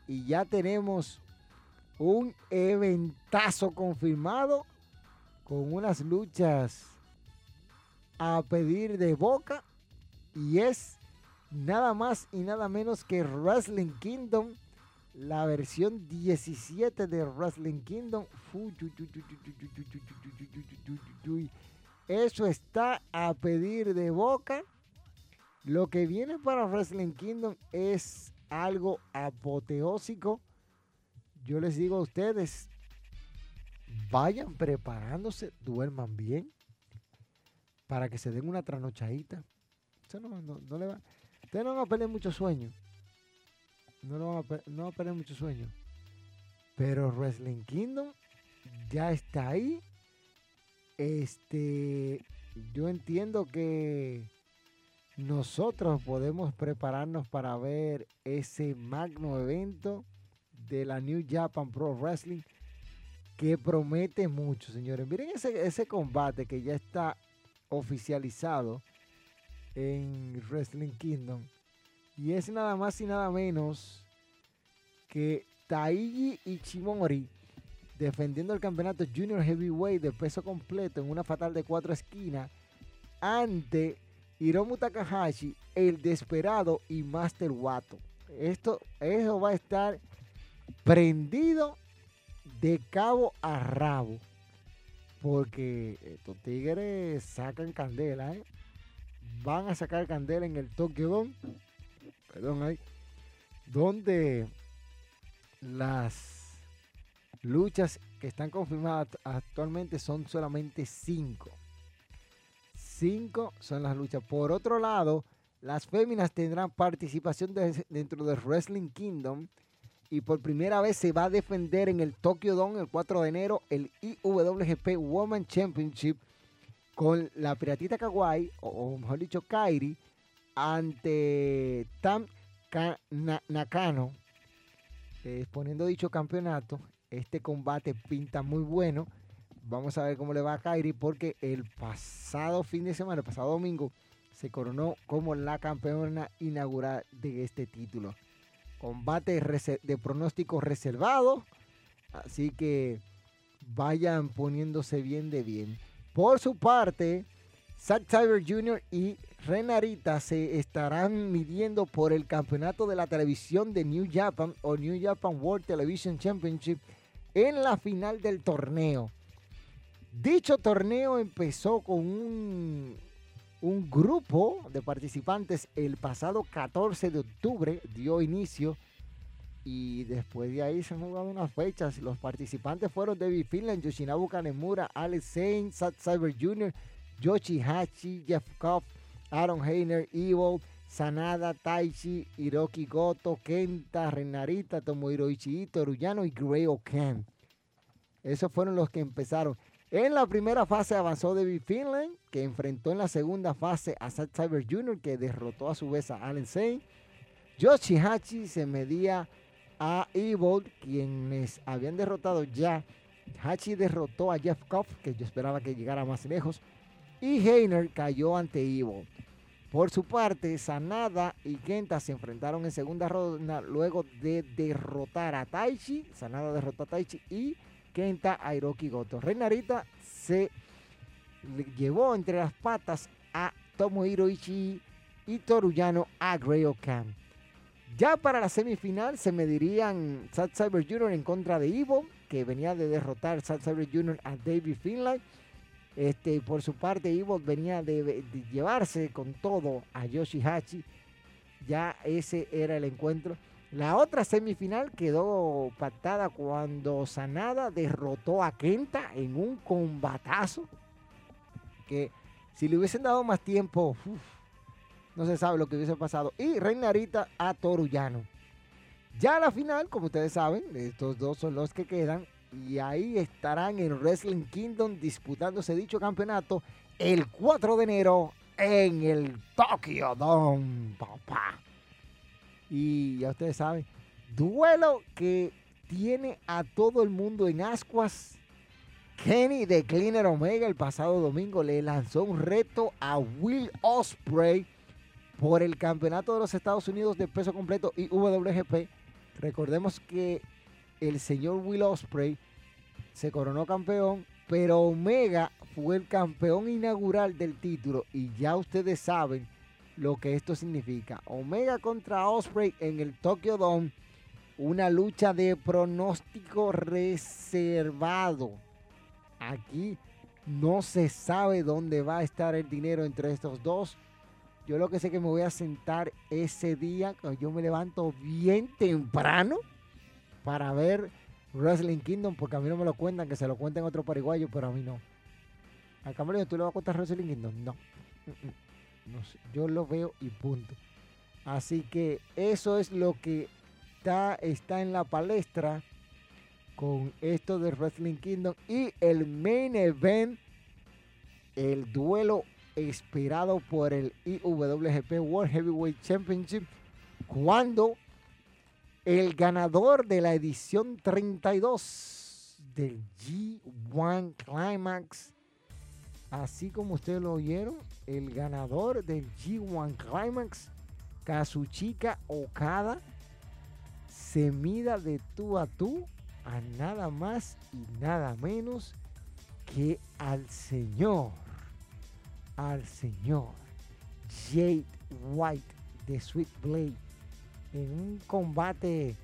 y ya tenemos un eventazo confirmado con unas luchas a pedir de boca y es nada más y nada menos que Wrestling Kingdom, la versión 17 de Wrestling Kingdom. Eso está a pedir de boca. Lo que viene para Wrestling Kingdom es algo apoteósico. Yo les digo a ustedes, vayan preparándose, duerman bien, para que se den una tranochadita no, no, le va, ustedes no van a perder mucho sueño. No, van a, no perder mucho sueño. Pero Wrestling Kingdom ya está ahí. Este yo entiendo que nosotros podemos prepararnos para ver ese magno evento de la New Japan Pro Wrestling que promete mucho, señores. Miren ese, combate que ya está oficializado en Wrestling Kingdom. Y es nada más y nada menos que Taiji Ichimori defendiendo el campeonato Junior Heavyweight de peso completo en una fatal de cuatro esquinas ante Hiromu Takahashi, el desesperado y Master Wato. Esto, eso va a estar prendido de cabo a rabo. Porque estos tigres sacan candela, ¿eh? Van a sacar candela en el Tokyo Dome. Perdón, ahí. Donde las luchas que están confirmadas actualmente son solamente cinco. Cinco son las luchas. Por otro lado, las féminas tendrán participación dentro del Wrestling Kingdom y por primera vez se va a defender en el Tokyo Dome el 4 de enero el IWGP Women Championship con la Piratita Kawaii, o, mejor dicho, Kairi, ante Tam Nakano, exponiendo dicho campeonato. Este combate pinta muy bueno. Vamos a ver cómo le va a Kairi porque el pasado fin de semana, el pasado domingo, se coronó como la campeona inaugural de este título. Combate de pronóstico reservado. Así que vayan poniéndose bien de bien. Por su parte, Zack Cyber Jr. y Renarita se estarán midiendo por el campeonato de la televisión de New Japan o New Japan World Television Championship en la final del torneo. Dicho torneo empezó con un, un grupo de participantes el pasado 14 de octubre, dio inicio y después de ahí se han jugado unas fechas. Los participantes fueron David Finland, Yoshinabu Kanemura, Alex Sainz, Sat Cyber Jr., Yoshi Hachi, Jeff Koff, Aaron Heiner, Evil, Sanada, Taichi, Hiroki Goto, Kenta, Renarita, Tomohiro Ichii, Toruyano y Grey Oken. Esos fueron los que empezaron. En la primera fase avanzó David Finland, que enfrentó en la segunda fase a Zack Cyber Jr., que derrotó a su vez a Allen Yoshi Yoshihachi se medía a Evil, quienes habían derrotado ya. Hachi derrotó a Jeff Koff, que yo esperaba que llegara más lejos. Y Heiner cayó ante Evil. Por su parte, Sanada y Kenta se enfrentaron en segunda ronda luego de derrotar a Taichi. Sanada derrotó a Taichi y Kenta a Hiroki Goto. Reinarita se llevó entre las patas a Tomohiro Ishii y Toruyano a Grey Okan. Ya para la semifinal se medirían Sad Cyber Jr. en contra de Ivo, que venía de derrotar Sad Cyber Jr. a David Finlay. Este, por su parte, Ivo venía de, llevarse con todo a Yoshihachi. Ya ese era el encuentro. La otra semifinal quedó pactada cuando Sanada derrotó a Kenta en un combatazo. Que si le hubiesen dado más tiempo, no se sabe lo que hubiese pasado. Y Reinarita a Torullano. Ya la final, como ustedes saben, estos dos son los que quedan. Y ahí estarán en Wrestling Kingdom disputándose dicho campeonato el 4 de enero en el Tokyo Dome, papá. Y ya ustedes saben, duelo que tiene a todo el mundo en ascuas. Kenny de Cleaner Omega el pasado domingo le lanzó un reto a Will Osprey por el Campeonato de los Estados Unidos de peso completo y WGP. Recordemos que el señor Will Osprey se coronó campeón, pero Omega fue el campeón inaugural del título y ya ustedes saben lo que esto significa. Omega contra Osprey en el Tokyo Dome, una lucha de pronóstico reservado. Aquí no se sabe dónde va a estar el dinero entre estos dos. Yo lo que sé que me voy a sentar ese día, yo me levanto bien temprano para ver Wrestling Kingdom, porque a mí no me lo cuentan, que se lo cuenten otro pariguayo, pero a mí no. Al cambio, ¿tú le vas a contar Wrestling Kingdom? No. Yo lo veo y punto. Así que eso es lo que está, está en la palestra con esto de Wrestling Kingdom y el main event el duelo esperado por el IWGP World Heavyweight Championship cuando el ganador de la edición 32 del G1 Climax, así como ustedes lo oyeron, el ganador del G1 Climax, Kazuchika Okada, se mida de tú a tú a nada más y nada menos que al señor, al señor Jade White de Sweet Blade en un combate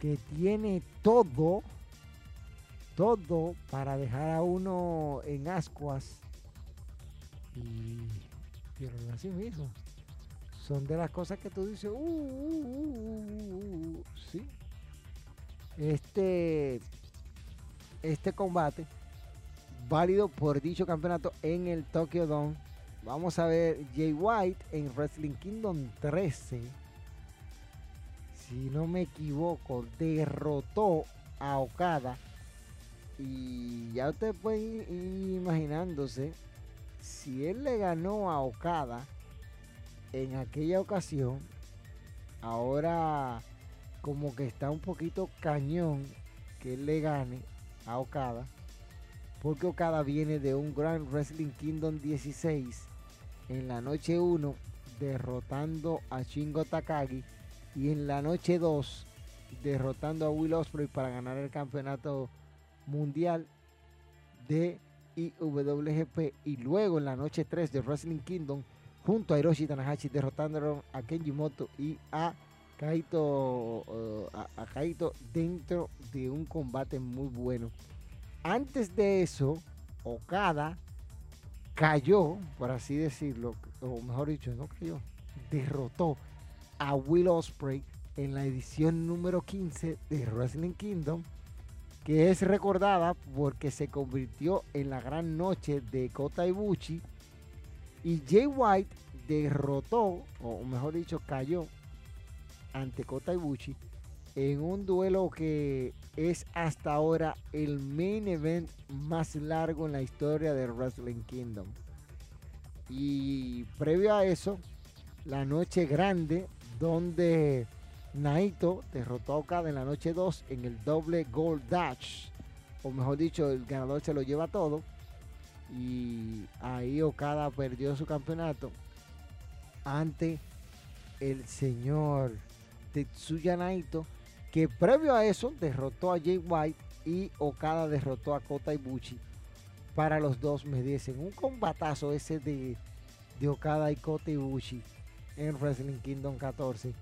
que tiene todo, todo para dejar a uno en ascuas. Y, así mismo. Son de las cosas que tú dices, uh, uh, uh, sí. Este, este combate, válido por dicho campeonato en el Tokyo Dome. Vamos a ver Jay White en Wrestling Kingdom 13 si no me equivoco, derrotó a Okada. Y ya ustedes pueden ir imaginándose, si él le ganó a Okada en aquella ocasión, ahora como que está un poquito cañón que él le gane a Okada. Porque Okada viene de un Grand Wrestling Kingdom 16 en la noche 1 derrotando a Shingo Takagi y en la noche 2 derrotando a Will Ospreay para ganar el campeonato mundial de IWGP y luego en la noche 3 de Wrestling Kingdom junto a Hiroshi Tanahashi derrotando a Kenji Moto y a Kaito, uh, a, Kaito dentro de un combate muy bueno. Antes de eso, Okada cayó, por así decirlo, o mejor dicho, no cayó, derrotó a Will Osprey en la edición número 15 de Wrestling Kingdom, que es recordada porque se convirtió en la gran noche de Kota Ibushi y Jay White derrotó, o mejor dicho, cayó ante Kota Ibushi en un duelo que es hasta ahora el main event más largo en la historia de Wrestling Kingdom. Y previo a eso, la noche grande donde Naito derrotó a Okada en la noche 2 en el doble Gold Dash. O mejor dicho, el ganador se lo lleva todo. Y ahí Okada perdió su campeonato ante el señor Tetsuya Naito, que previo a eso derrotó a Jay White y Okada derrotó a Kota Ibushi para los dos medirse un combatazo ese de, de Okada y Kota Ibushi en Wrestling Kingdom 14.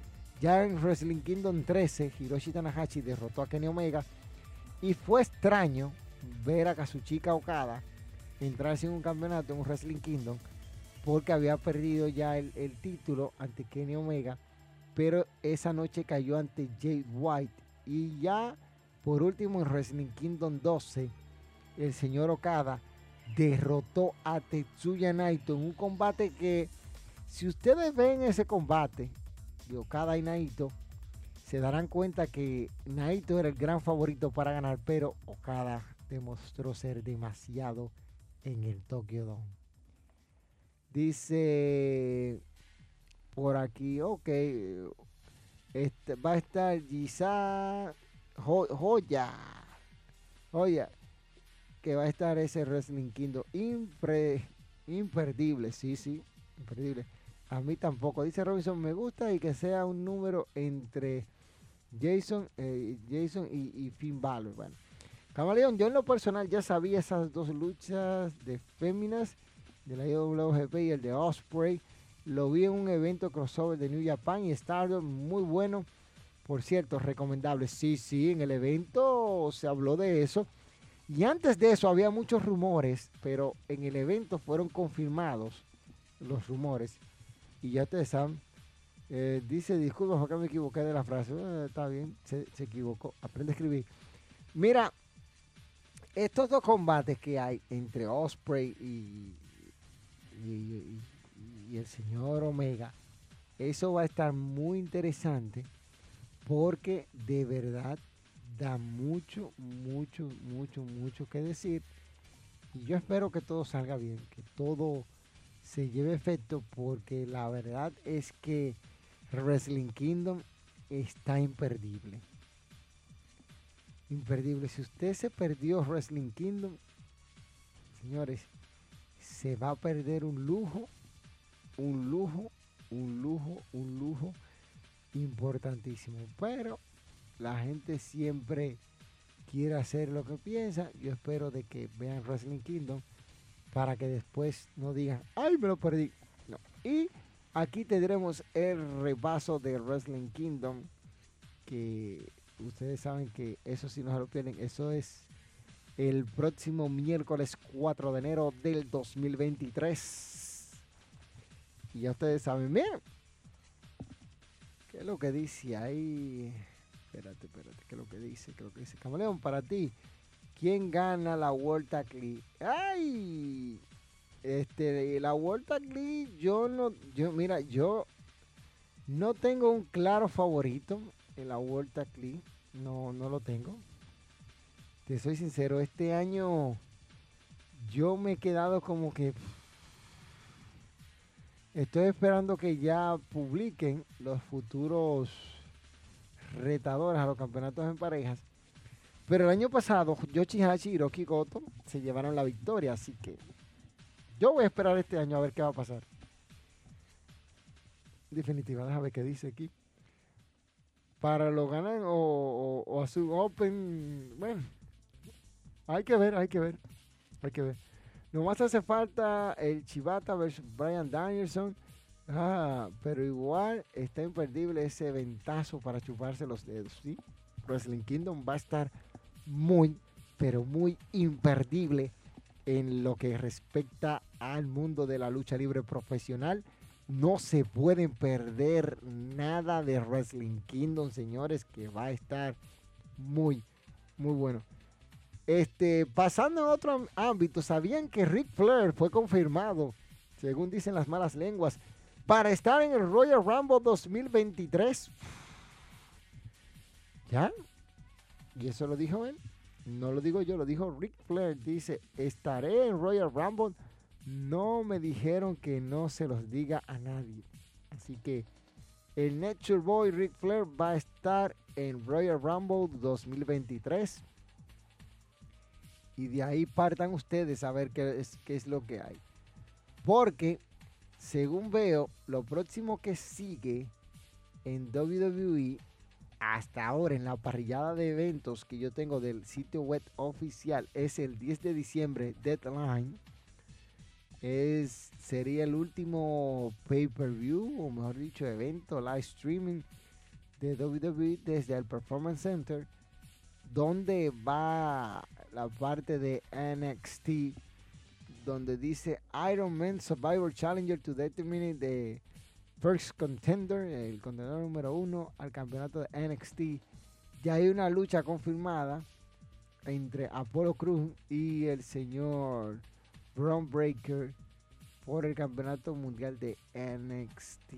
Ya en Wrestling Kingdom 13, Hiroshi Tanahashi derrotó a Kenny Omega. Y fue extraño ver a Kazuchika Okada entrarse en un campeonato en un Wrestling Kingdom porque había perdido ya el, título ante Kenny Omega. Pero esa noche cayó ante Jade White. Y ya por último en Wrestling Kingdom 12, el señor Okada derrotó a Tetsuya Naito en un combate que si ustedes ven ese combate de Okada y Naito, se darán cuenta que Naito era el gran favorito para ganar, pero Okada demostró ser demasiado en el Tokyo Dome. Dice por aquí, ok, este, va a estar Giza Joya, Joya, que va a estar ese Wrestling Kingdom imperdible, sí, sí, imperdible. A mí tampoco. Dice Robinson, me gusta y que sea un número entre Jason, eh, Jason y, Finn Balor. Bueno, Camaleón, yo en lo personal ya sabía esas dos luchas de féminas de la IWGP y el de Osprey. Lo vi en un evento crossover de New Japan y Stardom, muy bueno. Por cierto, recomendable. Sí, sí, en el evento se habló de eso. Y antes de eso había muchos rumores, pero en el evento fueron confirmados los rumores y ya ustedes saben. Eh, dice, disculpa, acá me equivoqué de la frase. Está bien, se, equivocó. Aprende a escribir. Mira, estos dos combates que hay entre Osprey y, y, el señor Omega, eso va a estar muy interesante porque de verdad da mucho, mucho, mucho, mucho que decir. Y yo espero que todo salga bien, que todo se lleve efecto, porque la verdad es que Wrestling Kingdom está imperdible. Imperdible. Si usted se perdió Wrestling Kingdom, señores, se va a perder un lujo, un lujo, un lujo, un lujo importantísimo. Pero la gente siempre quiere hacer lo que piensa. Yo espero de que vean Wrestling Kingdom para que después no digan, ay, me lo perdí. No. Y aquí tendremos el repaso de Wrestling Kingdom, que ustedes saben que eso si no se lo pierden, eso es el próximo miércoles 4 de enero del 2023. Y ya ustedes saben, bien ¿qué es lo que dice ahí? Espérate, espérate, ¿qué es lo que dice? ¿Qué es lo que dice? Camaleón, para ti, ¿quién gana la Vuelta Clip? ¡Ay! Este, la Vuelta Clip, yo no, yo, mira, yo no tengo un claro favorito en la Vuelta Clip. No, no lo tengo. Te soy sincero, este año yo me he quedado como que estoy esperando que ya publiquen los futuros retadores a los campeonatos en parejas. Pero el año pasado, Yoshihashi y Hiroki Goto se llevaron la victoria, así que yo voy a esperar este año a ver qué va a pasar. Definitiva, déjame ver qué dice aquí. Para lo ganan o, a su Open, bueno, hay que ver, hay que ver, hay que ver. Nomás hace falta el Chivata versus Brian Danielson. Ah, pero igual está imperdible ese ventazo para chuparse los dedos. ¿sí? Wrestling Kingdom va a estar muy, pero muy imperdible en lo que respecta al mundo de la lucha libre profesional. No se pueden perder nada de Wrestling Kingdom, señores, que va a estar muy, muy bueno. Este, pasando a otro ámbito, ¿sabían que Rick Flair fue confirmado, según dicen las malas lenguas, para estar en el Royal Rumble 2023? ¿Ya? ¿Y eso lo dijo él? No lo digo yo, lo dijo Rick Flair. Dice, estaré en Royal Rumble. No me dijeron que no se los diga a nadie. Así que el Nature Boy Rick Flair va a estar en Royal Rumble 2023 y de ahí partan ustedes a ver qué es, qué es lo que hay. Porque, según veo, lo próximo que sigue en WWE hasta ahora en la parrillada de eventos que yo tengo del sitio web oficial es el 10 de diciembre, Deadline. Es, sería el último pay-per-view, o mejor dicho, evento, live streaming de WWE desde el Performance Center, donde va la parte de NXT donde dice Iron Man Survivor Challenger to determine the first contender, el contendor número uno al campeonato de NXT. Ya hay una lucha confirmada entre Apollo Cruz y el señor Braun Breaker por el campeonato mundial de NXT.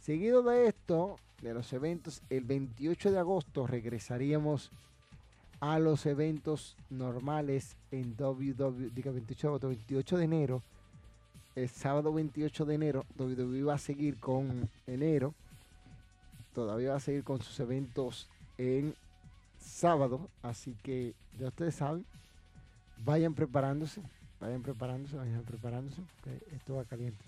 Seguido de esto, de los eventos, el 28 de agosto regresaríamos a los eventos normales en WWE, diga 28, 28 de enero, el sábado 28 de enero, WWE va a seguir con enero, todavía va a seguir con sus eventos en sábado, así que ya ustedes saben, vayan preparándose, vayan preparándose, vayan preparándose, que esto va caliente.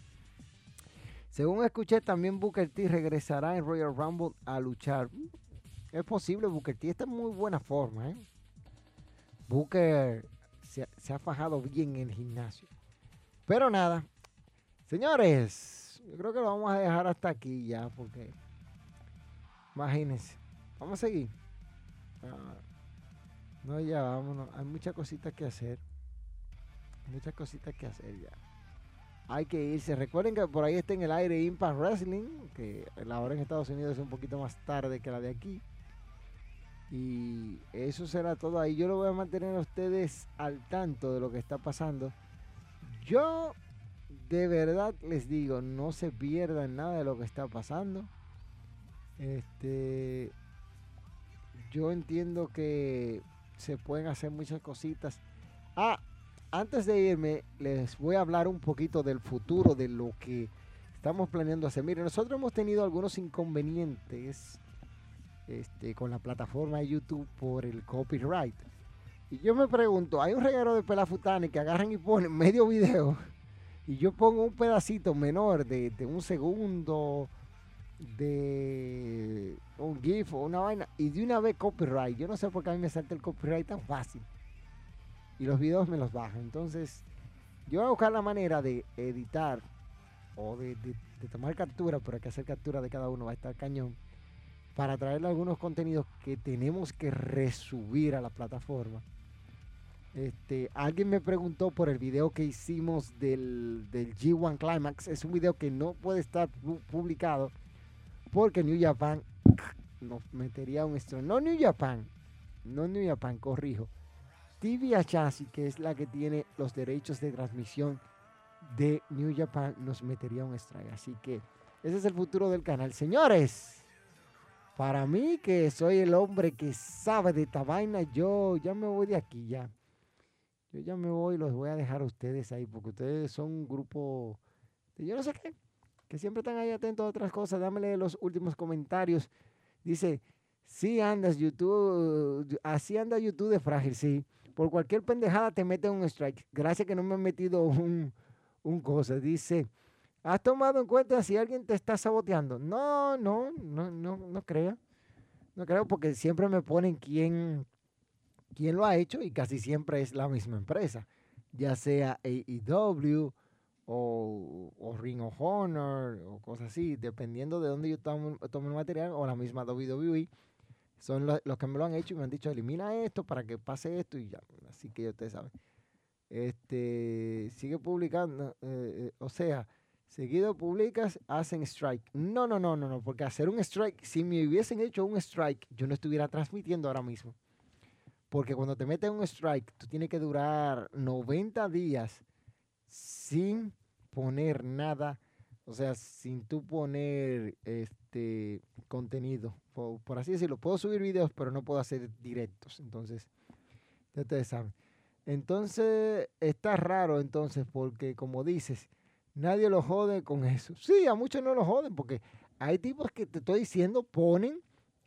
Según escuché, también Booker T regresará en Royal Rumble a luchar. Es posible, Booker T está en muy buena forma, ¿eh? Booker se, ha fajado bien en el gimnasio. Pero nada, señores, yo creo que lo vamos a dejar hasta aquí ya, porque imagínense, vamos a seguir. Ah, no, ya vámonos, hay muchas cositas que hacer. Muchas cositas que hacer ya. Hay que irse. Recuerden que por ahí está en el aire Impact Wrestling, que la hora en Estados Unidos es un poquito más tarde que la de aquí. Y eso será todo ahí. Yo lo voy a mantener a ustedes al tanto de lo que está pasando. Yo de verdad les digo, no se pierdan nada de lo que está pasando. Este yo entiendo que se pueden hacer muchas cositas. Ah, antes de irme, les voy a hablar un poquito del futuro, de lo que estamos planeando hacer. Miren, nosotros hemos tenido algunos inconvenientes este, con la plataforma de YouTube por el copyright. Y yo me pregunto, hay un regalo de pelafutani que agarran y ponen medio video y yo pongo un pedacito menor de, de un segundo de un GIF o una vaina y de una vez copyright. Yo no sé por qué a mí me salta el copyright tan fácil. Y los videos me los bajan. Entonces, yo voy a buscar la manera de editar o de, tomar captura, pero hay que hacer captura de cada uno, va a estar cañón, para traerle algunos contenidos que tenemos que resubir a la plataforma. Este, alguien me preguntó por el video que hicimos del, del G1 Climax. Es un video que no puede estar publicado porque New Japan nos metería un estreno. No New Japan, no New Japan, corrijo. TV Achashi, que es la que tiene los derechos de transmisión de New Japan, nos metería un strike. Así que ese es el futuro del canal. Señores, para mí que soy el hombre que sabe de esta vaina, yo ya me voy de aquí ya. Yo ya me voy y los voy a dejar a ustedes ahí, porque ustedes son un grupo de yo no sé qué que siempre están ahí atentos a otras cosas. Dámele los últimos comentarios. Dice, sí andas YouTube, así anda YouTube de frágil, sí. Por cualquier pendejada te mete un strike. Gracias que no me he metido un, un cosa. Dice, ¿has tomado en cuenta si alguien te está saboteando? No, no, no, no, no creo. No creo porque siempre me ponen quién, quién lo ha hecho y casi siempre es la misma empresa. Ya sea AEW, o, Ring of Honor o cosas así, dependiendo de dónde yo tomo, el material o la misma WWE. Son los, que me lo han hecho y me han dicho, elimina esto para que pase esto y ya. Así que ustedes saben. Este, sigue publicando, eh, eh, o sea, seguido publicas, hacen strike. No, no, no, no, no, porque hacer un strike, si me hubiesen hecho un strike, yo no estuviera transmitiendo ahora mismo. Porque cuando te meten un strike, tú tienes que durar 90 días sin poner nada, o sea, sin tú poner este contenido, por, así decirlo. Puedo subir videos, pero no puedo hacer directos. Entonces, ya ustedes saben. Entonces, está raro entonces, porque como dices, nadie lo jode con eso. Sí, a muchos no lo joden, porque hay tipos que te estoy diciendo, ponen,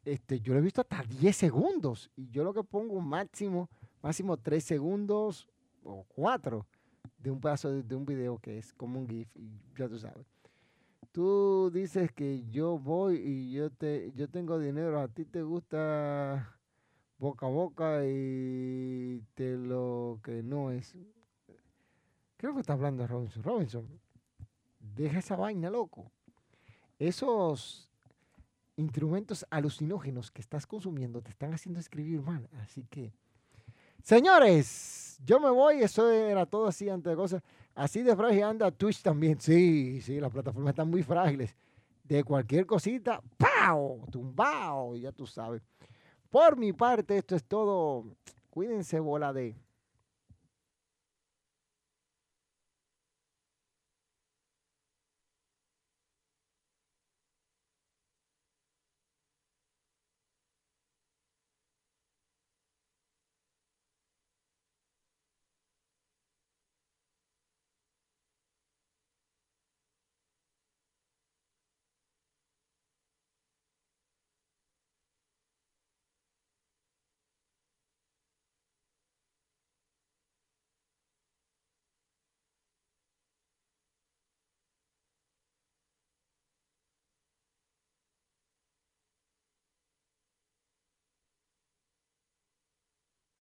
este, yo lo he visto hasta 10 segundos, y yo lo que pongo máximo, máximo 3 segundos o 4 de un paso de, un video que es como un GIF y ya tú sabes. Tú dices que yo voy y yo te yo tengo dinero, a ti te gusta boca a boca y te lo que no es. Creo que está hablando Robinson. Robinson, deja esa vaina, loco. Esos instrumentos alucinógenos que estás consumiendo te están haciendo escribir mal. Así que, señores, yo me voy, eso era todo así antes de cosas. Así de frágil anda Twitch también. Sí, sí, las plataformas están muy frágiles. De cualquier cosita, ¡pau! Tumbao, ya tú sabes. Por mi parte, esto es todo. Cuídense, bola de.